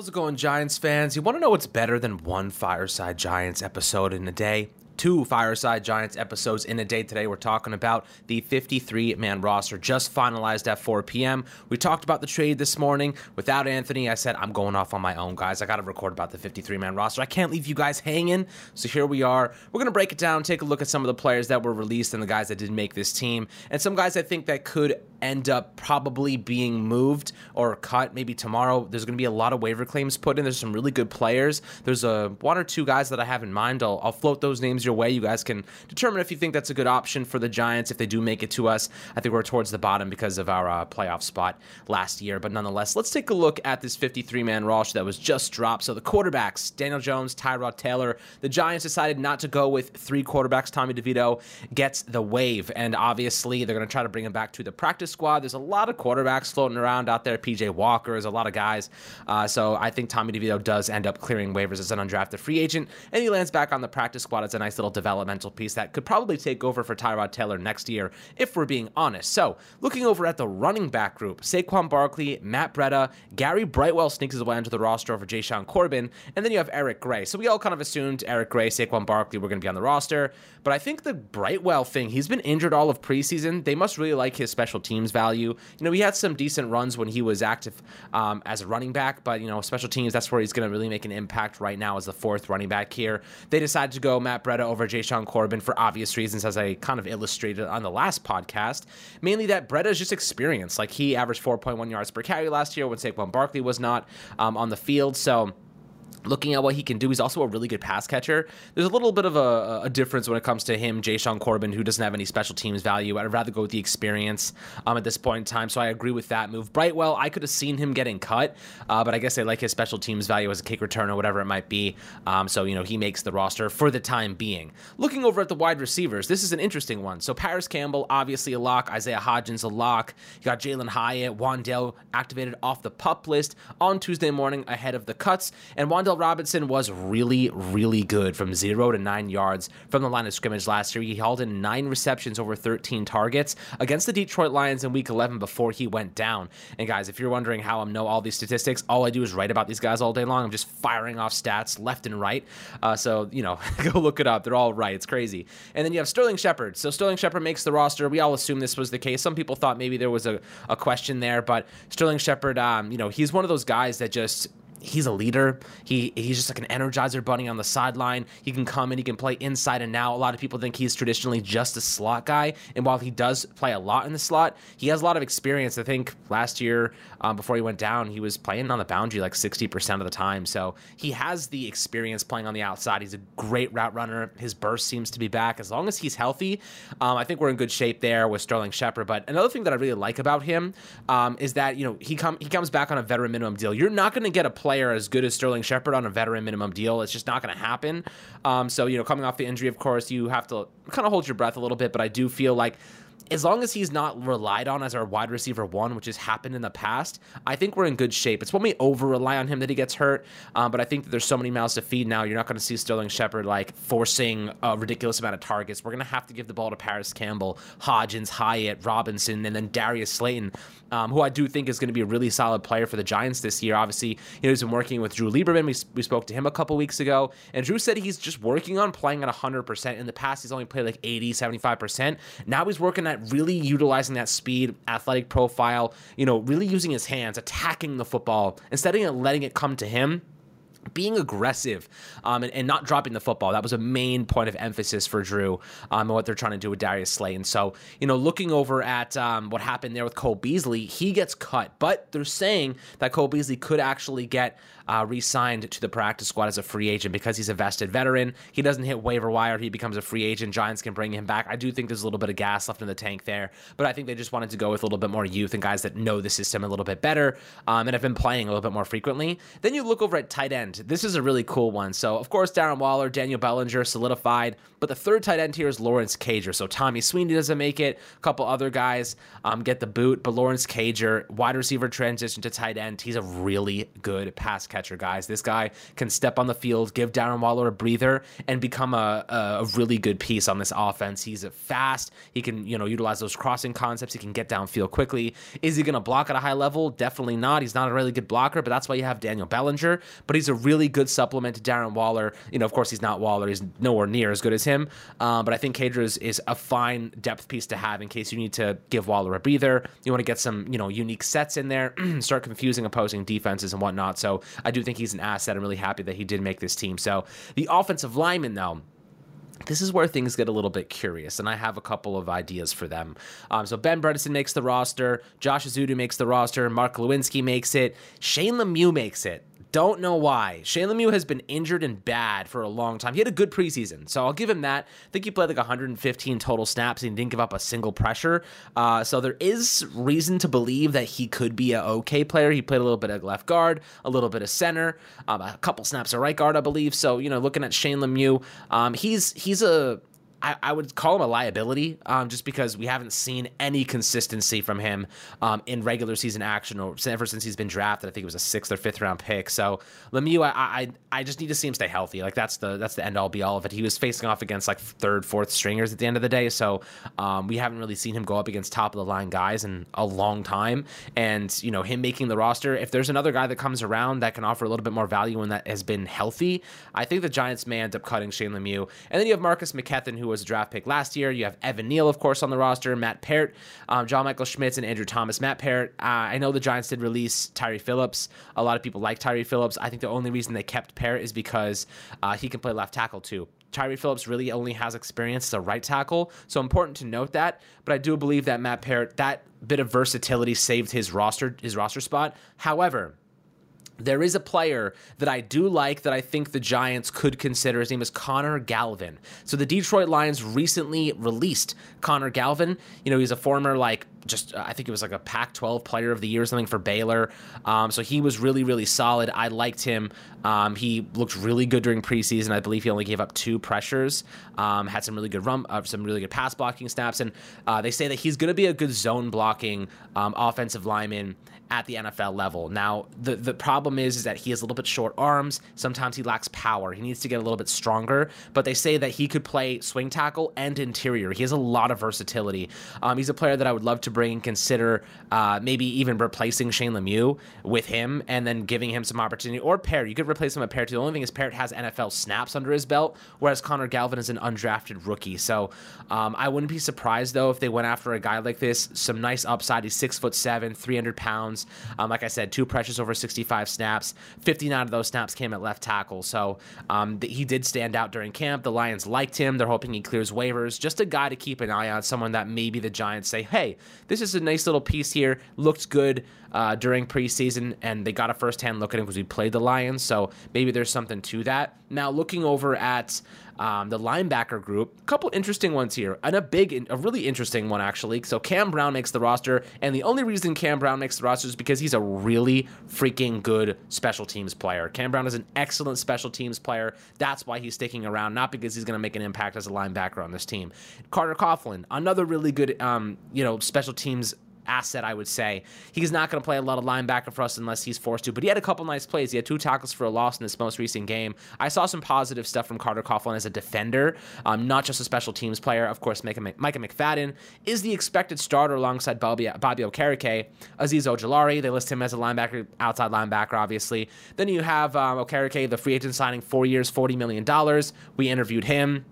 How's it going, Giants fans? You want to know what's better than one Fireside Giants episode in a day? Two Fireside Giants episodes in a day today. We're talking about the 53 man roster just finalized at 4 p.m. We talked about the trade this morning. Without Anthony, I said, I'm going off on my own, guys. I got to record about the 53 man roster. I can't leave you guys hanging. So here we are. We're going to break it down, take a look at some of the players that were released and the guys that didn't make this team, and some guys I think that could end up probably being moved or cut maybe tomorrow. There's going to be a lot of waiver claims put in. There's some really good players. There's a one or two guys that I have in mind. I'll, I'll float those names your way. You guys can determine if you think that's a good option for the Giants if they do make it to us. I think we're towards the bottom because of our uh, playoff spot last year, but nonetheless, let's take a look at this 53 man roster that was just dropped. So the quarterbacks, Daniel Jones, Tyrod Taylor. The Giants decided not to go with three quarterbacks. Tommy DeVito gets the wave, and obviously they're going to try to bring him back to the practice squad. There's a lot of quarterbacks floating around out there. PJ Walker is a lot of guys. Uh, so I think Tommy DeVito does end up clearing waivers as an undrafted free agent, and he lands back on the practice squad as a nice little developmental piece that could probably take over for Tyrod Taylor next year, if we're being honest. So looking over at the running back group, Saquon Barkley, Matt Breida, Gary Brightwell sneaks his way onto the roster over Jashaun Corbin, and then you have Eric Gray. So we all kind of assumed Eric Gray, Saquon Barkley were going to be on the roster, but I think the Brightwell thing, he's been injured all of preseason. They must really like his special teams value. You know, he had some decent runs when he was active um, as a running back, but, you know, special teams, that's where he's going to really make an impact right now as the fourth running back here. They decided to go Matt Over Sean Corbin for obvious reasons, as I kind of illustrated on the last podcast. Mainly that Breida is just experienced. Like, he averaged 4.1 yards per carry last year when Saquon Barkley was not um, on the field. So, looking at what he can do, he's also a really good pass catcher. There's a little bit of a, a difference when it comes to him, Jashaun Corbin, who doesn't have any special teams value. I'd rather go with the experience um, at this point in time. So I agree with that move. Brightwell, I could have seen him getting cut, uh, but I guess I like his special teams value as a kick return or whatever it might be. Um, so, you know, he makes the roster for the time being. Looking over at the wide receivers, this is an interesting one. So Parris Campbell, obviously a lock. Isaiah Hodgins, a lock. You got Jalin Hyatt, Wan'Dale activated off the pup list on Tuesday morning ahead of the cuts. And Wan'Dale Robinson was really, really good from zero to nine yards from the line of scrimmage last year. He hauled in nine receptions over 13 targets against the Detroit Lions in week 11 before he went down. And guys, if you're wondering how I know all these statistics, all I do is write about these guys all day long. I'm just firing off stats left and right. Uh, so, you know, go look it up. They're all right. It's crazy. And then you have Sterling Shepard. So Sterling Shepard makes the roster. We all assume this was the case. Some people thought maybe there was a, a question there, but Sterling Shepard, um, you know, he's one of those guys that just he's a leader. He he's just like an energizer bunny on the sideline. He can come and he can play inside and now. A lot of people think he's traditionally just a slot guy, and while he does play a lot in the slot, he has a lot of experience. I think last year um, before he went down, he was playing on the boundary like sixty percent of the time. So he has the experience playing on the outside. He's a great route runner. His burst seems to be back. As long as he's healthy, um, I think we're in good shape there with Sterling Shepard. But another thing that I really like about him um, is that you know he come he comes back on a veteran minimum deal. You're not going to get a play player as good as Sterling Shepard on a veteran minimum deal. It's just not going to happen. Um, so, you know, coming off the injury, of course, you have to kind of hold your breath a little bit, but I do feel like as long as he's not relied on as our wide receiver one, which has happened in the past, I think we're in good shape. It's when we over rely on him that he gets hurt. Um, but I think that there's so many mouths to feed now. You're not going to see Sterling Shepard like forcing a ridiculous amount of targets. We're going to have to give the ball to Parris Campbell, Hodgins, Hyatt, Robinson, and then Darius Slayton, um, who I do think is going to be a really solid player for the Giants this year. Obviously, you know, he's been working with Drew Lieberman. We, we spoke to him a couple weeks ago, and Drew said he's just working on playing at 100%. In the past, he's only played like 80, 75%. Now he's working at really utilizing that speed, athletic profile, you know, really using his hands, attacking the football instead of letting it come to him being aggressive um, and, and, not dropping the football. That was a main point of emphasis for Drew um, and what they're trying to do with Darius Slay. And So, you know, looking over at um, what happened there with Cole Beasley, he gets cut, but they're saying that Cole Beasley could actually get uh, re signed to the practice squad as a free agent because he's a vested veteran. He doesn't hit waiver wire, he becomes a free agent. Giants can bring him back. I do think there's a little bit of gas left in the tank there, but I think they just wanted to go with a little bit more youth and guys that know the system a little bit better um, and have been playing a little bit more frequently. Then you look over at tight end. End, this is a really cool one. So, of course, Darren Waller, Daniel Bellinger solidified, but the third tight end here is Lawrence Cager. So, Tommy Sweeney doesn't make it. A couple other guys um, get the boot, but Lawrence Cager, wide receiver transition to tight end. He's a really good pass catcher, guys. This guy can step on the field, give Darren Waller a breather, and become a, a really good piece on this offense. He's fast. He can, you know, utilize those crossing concepts. He can get downfield quickly. Is he going to block at a high level? Definitely not. He's not a really good blocker, but that's why you have Daniel Bellinger. But he's a really good supplement to Darren Waller. You know, of course, he's not Waller. He's nowhere near as good as him. Um, but I think Cager is, is a fine depth piece to have in case you need to give Waller a breather. You want to get some, you know, unique sets in there, start confusing opposing defenses and whatnot. So I do think he's an asset. I'm really happy that he did make this team. So the offensive lineman, though, this is where things get a little bit curious, and I have a couple of ideas for them. Um, so Ben Bredeson makes the roster, Josh Ezeudu makes the roster, Mark Glowinski makes it, Shane Lemieux makes it. Don't know why. Shane Lemieux has been injured and bad for a long time. He had a good preseason, so I'll give him that. I think he played like 115 total snaps and didn't give up a single pressure. Uh, so there is reason to believe that he could be an okay player. He played a little bit of left guard, a little bit of center, um, a couple snaps of right guard, I believe. So you know, looking at Shane Lemieux, um, he's he's a I, I, would call him a liability um, just because we haven't seen any consistency from him um, in regular season action or ever since he's been drafted. I think it was a sixth or fifth round pick. So Lemieux, I, I, I just need to see him stay healthy. Like that's the that's the end all be all of it. He was facing off against like third, fourth stringers at the end of the day. So um, we haven't really seen him go up against top of the line guys in a long time. And you know him making the roster. If there's another guy that comes around that can offer a little bit more value and that has been healthy, I think the Giants may end up cutting Shane Lemieux. And then you have Marcus McKethan who was a draft pick last year. You have Evan Neal, of course, on the roster, Matt Peart, um, John Michael Schmitz, and Andrew Thomas. Matt Peart, uh, I know the Giants did release Tyre Phillips. A lot of people like Tyre Phillips. I think the only reason they kept Peart is because uh, he can play left tackle too. Tyre Phillips really only has experience as a right tackle, so important to note that. But I do believe that Matt Peart, that bit of versatility saved his roster his roster spot. However, there is a player that I do like that I think the Giants could consider. His name is Connor Galvin. So the Detroit Lions recently released Connor Galvin. You know, he's a former like just I think it was like a Pac-12 Player of the Year or something for Baylor. Um, so he was really really solid. I liked him. Um, he looked really good during preseason. I believe he only gave up two pressures. Um, had some really good run, uh, some really good pass blocking snaps, and uh, they say that he's going to be a good zone blocking um, offensive lineman at the NFL level. Now, the the problem is is that he has a little bit short arms. Sometimes he lacks power. He needs to get a little bit stronger. But they say that he could play swing tackle and interior. He has a lot of versatility. Um, he's a player that I would love to bring and consider uh, maybe even replacing Shane Lemieux with him and then giving him some opportunity. Or Peart. You could replace him with Peart. The only thing is Peart has NFL snaps under his belt, whereas Connor Galvin is an undrafted rookie. So um, I wouldn't be surprised though if they went after a guy like this. Some nice upside. He's six foot seven, 300 pounds. Um, like I said, two pressures over 65 snaps. 59 of those snaps came at left tackle. So um, he did stand out during camp. The Lions liked him. They're hoping he clears waivers. Just a guy to keep an eye on. Someone that maybe the Giants say, hey, this is a nice little piece here. Looked good uh, during preseason, and they got a first hand look at him because we played the Lions. So maybe there's something to that. Now, looking over at um, the linebacker group, a couple interesting ones here, and a big, a really interesting one actually. So Cam Brown makes the roster, and the only reason Cam Brown makes the roster is because he's a really freaking good special teams player. Cam Brown is an excellent special teams player. That's why he's sticking around, not because he's going to make an impact as a linebacker on this team. Carter Coughlin, another really good, um, you know, special teams asset, I would say. He's not going to play a lot of linebacker for us unless he's forced to, but he had a couple nice plays. He had two tackles for a loss in this most recent game. I saw some positive stuff from Carter Coughlin as a defender, um, not just a special teams player. Of course, Micah, McFadden is the expected starter alongside Bobby, Bobby Okereke. Azeez Ojulari, they list him as a linebacker, outside linebacker, obviously. Then you have um, Okereke, the free agent signing, four years, $40 million. We interviewed him.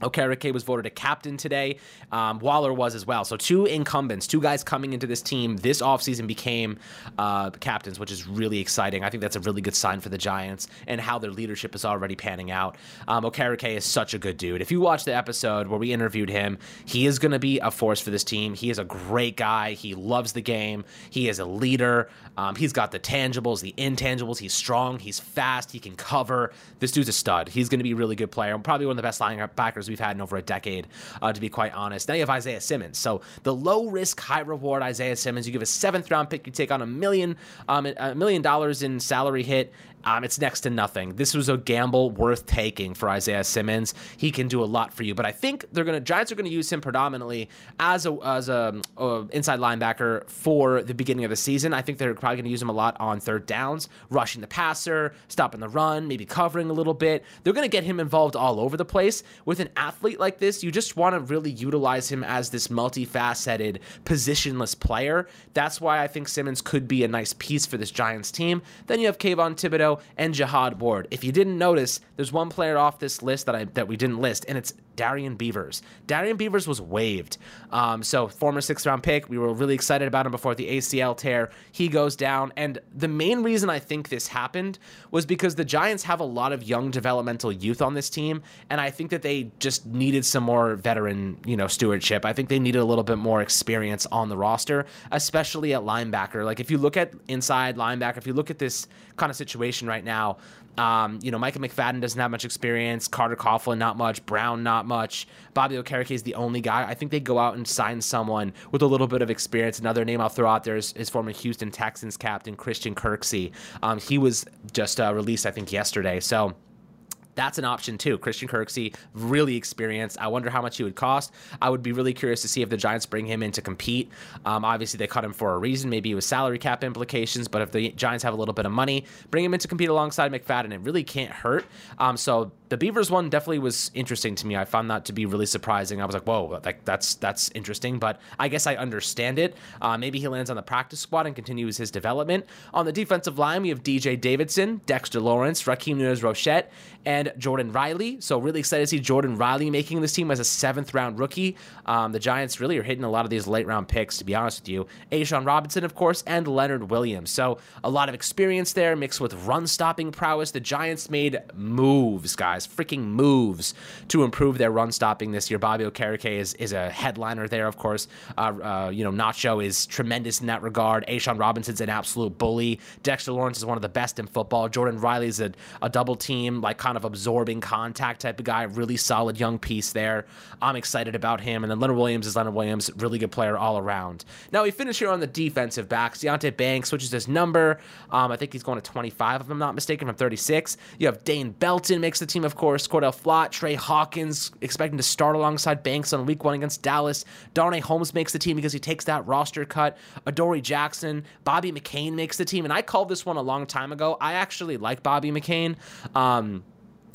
Okereke was voted a captain today. Um, Waller was as well. So two incumbents, two guys coming into this team this offseason became uh, captains, which is really exciting. I think that's a really good sign for the Giants and how their leadership is already panning out. Um, Okereke is such a good dude. If you watch the episode where we interviewed him, he is going to be a force for this team. He is a great guy. He loves the game. He is a leader. Um, he's got the tangibles, the intangibles. He's strong. He's fast. He can cover. This dude's a stud. He's going to be a really good player. Probably one of the best linebackers we've had in over a decade, uh, to be quite honest. Now you have Isaiah Simmons. So the low risk, high reward Isaiah Simmons. You give a seventh round pick, you take on a million, um, a million dollars in salary hit, um, it's next to nothing. This was a gamble worth taking for Isaiah Simmons. He can do a lot for you, but I think they're going to Giants are going to use him predominantly as a as a, a, inside linebacker for the beginning of the season. I think they're probably going to use him a lot on third downs, rushing the passer, stopping the run, maybe covering a little bit. They're going to get him involved all over the place. With an athlete like this, you just want to really utilize him as this multifaceted, positionless player. That's why I think Simmons could be a nice piece for this Giants team. Then you have Kayvon Thibodeaux and Jihad Ward. If you didn't notice, there's one player off this list that I that we didn't list, and it's Darrian Beavers. Darrian Beavers was waived. Um, so, former sixth round pick. We were really excited about him before the ACL tear. He goes down. And the main reason I think this happened was because the Giants have a lot of young developmental youth on this team. And I think that they just needed some more veteran, you know, stewardship. I think they needed a little bit more experience on the roster, especially at linebacker. Like, if you look at inside linebacker, if you look at this kind of situation right now, um, you know, Michael McFadden doesn't have much experience. Carter Coughlin, not much. Brown, not much. Bobby Okereke is the only guy. I think they go out and sign someone with a little bit of experience. Another name I'll throw out there is, is former Houston Texans captain Christian Kirksey. Um, he was just uh, released, I think, yesterday. So that's an option too. Christian Kirksey, really experienced. I wonder how much he would cost. I would be really curious to see if the Giants bring him in to compete. Um, obviously, they cut him for a reason. Maybe it was salary cap implications, but if the Giants have a little bit of money, bring him in to compete alongside McFadden. It really can't hurt. Um, so the Beavers one definitely was interesting to me. I found that to be really surprising. I was like, whoa, like, that's that's interesting, but I guess I understand it. Uh, maybe he lands on the practice squad and continues his development. On the defensive line, we have DJ Davidson, Dexter Lawrence, Rakeem Nunez Roches, and Jordan Riley. So really excited to see Jordan Riley making this team as a seventh round rookie. Um, the Giants really are hitting a lot of these late round picks, to be honest with you. A'Shawn Robinson, of course, and Leonard Williams. So a lot of experience there mixed with run stopping prowess. The Giants made moves, guys freaking moves to improve their run stopping this year. Bobby Okereke is, is a headliner there, of course. Uh, uh, you know, Nacho is tremendous in that regard. A'Shawn Robinson's an absolute bully. Dexter Lawrence is one of the best in football. Jordan Riley's a, a double team, like kind of absorbing contact type of guy. Really solid young piece there. I'm excited about him. And then Leonard Williams is Leonard Williams, really good player all around. Now we finish here on the defensive backs. Deonte Banks switches his number. Um, I think he's going to 25, if I'm not mistaken, from 36. You have Dane Belton makes the team, of course. Cordell Flott, Tre Hawkins expecting to start alongside Banks on week one against Dallas. Darnay Holmes makes the team because he takes that roster cut. Adoree Jackson, Bobby McCain makes the team. And I called this one a long time ago. I actually like Bobby McCain. Um,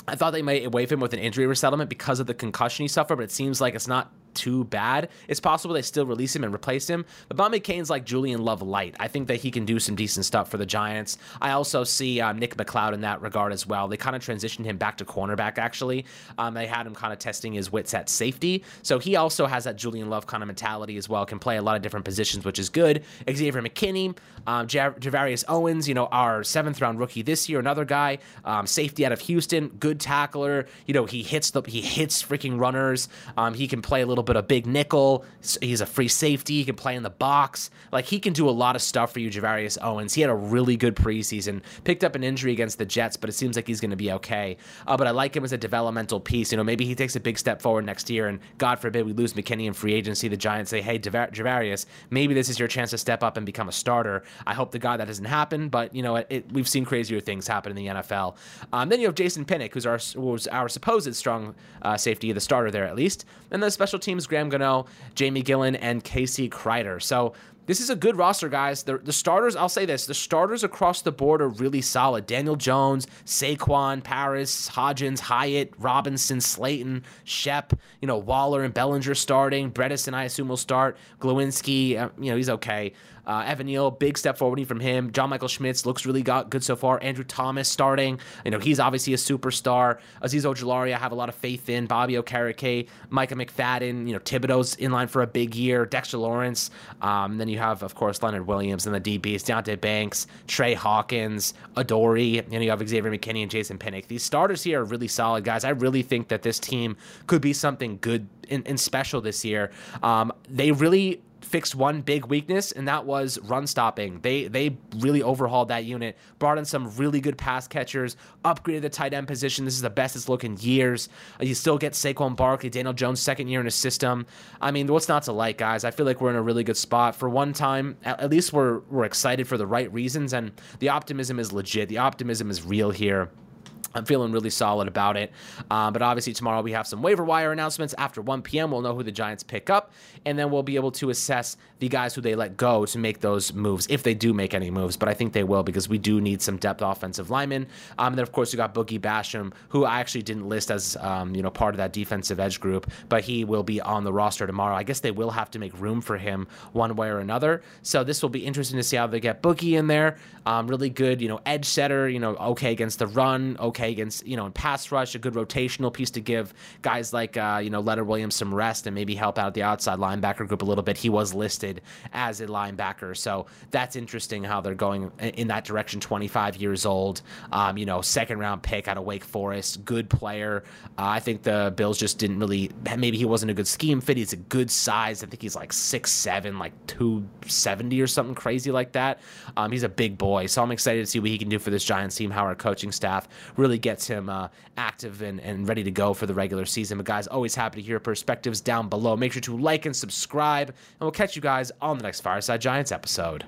I thought they might waive him with an injury resettlement because of the concussion he suffered, but it seems like it's not too bad. It's possible they still release him and replace him. But Bob McCain's like Julian Love light. I think that he can do some decent stuff for the Giants. I also see um, Nick McCloud in that regard as well. They kind of transitioned him back to cornerback, actually. Um, they had him kind of testing his wits at safety. So he also has that Julian Love kind of mentality as well, can play a lot of different positions, which is good. Xavier McKinney, um, Gervarrius Owens, you know, our seventh round rookie this year, another guy, um, safety out of Houston, good tackler. You know, he hits the he hits freaking runners. Um, he can play a little bit of big nickel. He's a free safety. He can play in the box. Like he can do a lot of stuff for you, Gervarrius Owens. He had a really good preseason. Picked up an injury against the Jets, but it seems like he's going to be okay. Uh, but I like him as a developmental piece. You know, maybe he takes a big step forward next year, and God forbid we lose McKinney in free agency. The Giants say, "Hey, Javarius, maybe this is your chance to step up and become a starter." I hope the God that doesn't happen, but you know, it, it, we've seen crazier things happen in the NFL. Um, then you have Jason Pinnock, who's our our supposed strong uh, safety, the starter there at least, and the special teams Graham Gano, Jamie Gillan, and Casey Kreiter. So this is a good roster, guys. The, the starters, I'll say this, the starters across the board are really solid. Daniel Jones, Saquon, Parris, Hodgins, Hyatt, Robinson, Slayton, Shep, you know, Waller and Bellinger starting. Bredeson, I assume, will start. Glowinski, uh, you know, he's okay. Uh, Evan Neal, big step forward from him. John Michael Schmitz looks really got good so far. Andrew Thomas starting. You know, he's obviously a superstar. Azeez Ojulari, I have a lot of faith in. Bobby Okereke, Micah McFadden, you know, Thibodeaux's in line for a big year. Dexter Lawrence. Um, then you have, of course, Leonard Williams and the DBs, Deonte Banks, Tre Hawkins, Adoree. And you have Xavier McKinney and Jason Pinnock. These starters here are really solid, guys. I really think that this team could be something good and, and special this year. Um, they really fixed one big weakness, and that was run stopping. They they really overhauled that unit, brought in some really good pass catchers, upgraded the tight end position. This is the best it's looked in years. Uh, you still get Saquon Barkley, Daniel Jones, second year in a system. I mean, what's not to like, guys? I feel like we're in a really good spot. For one time, at, at least we're we're excited for the right reasons, and the optimism is legit. The optimism is real here. I'm feeling really solid about it. Um, but obviously, tomorrow we have some waiver wire announcements. After 1 p.m., we'll know who the Giants pick up, and then we'll be able to assess the guys who they let go to make those moves, if they do make any moves. But I think they will because we do need some depth offensive linemen. Um, and then, of course, we got Boogie Basham, who I actually didn't list as um, you know part of that defensive edge group, but he will be on the roster tomorrow. I guess they will have to make room for him one way or another. So this will be interesting to see how they get Boogie in there. Um, really good, you know, edge setter. You know, okay against the run, okay against you know in pass rush, a good rotational piece to give guys like uh, you know Leonard Williams some rest and maybe help out the outside linebacker group a little bit. He was listed as a linebacker, so that's interesting how they're going in that direction. 25 years old, um, you know, second round pick out of Wake Forest, good player. Uh, I think the Bills just didn't really. Maybe he wasn't a good scheme fit. He's a good size. I think he's like six seven, like 270 or something crazy like that. Um, he's a big boy, so I'm excited to see what he can do for this Giants team. How our coaching staff really gets him uh, active and, and ready to go for the regular season. But guys, always happy to hear perspectives down below. Make sure to like and subscribe, and we'll catch you guys on the next Fireside Giants episode.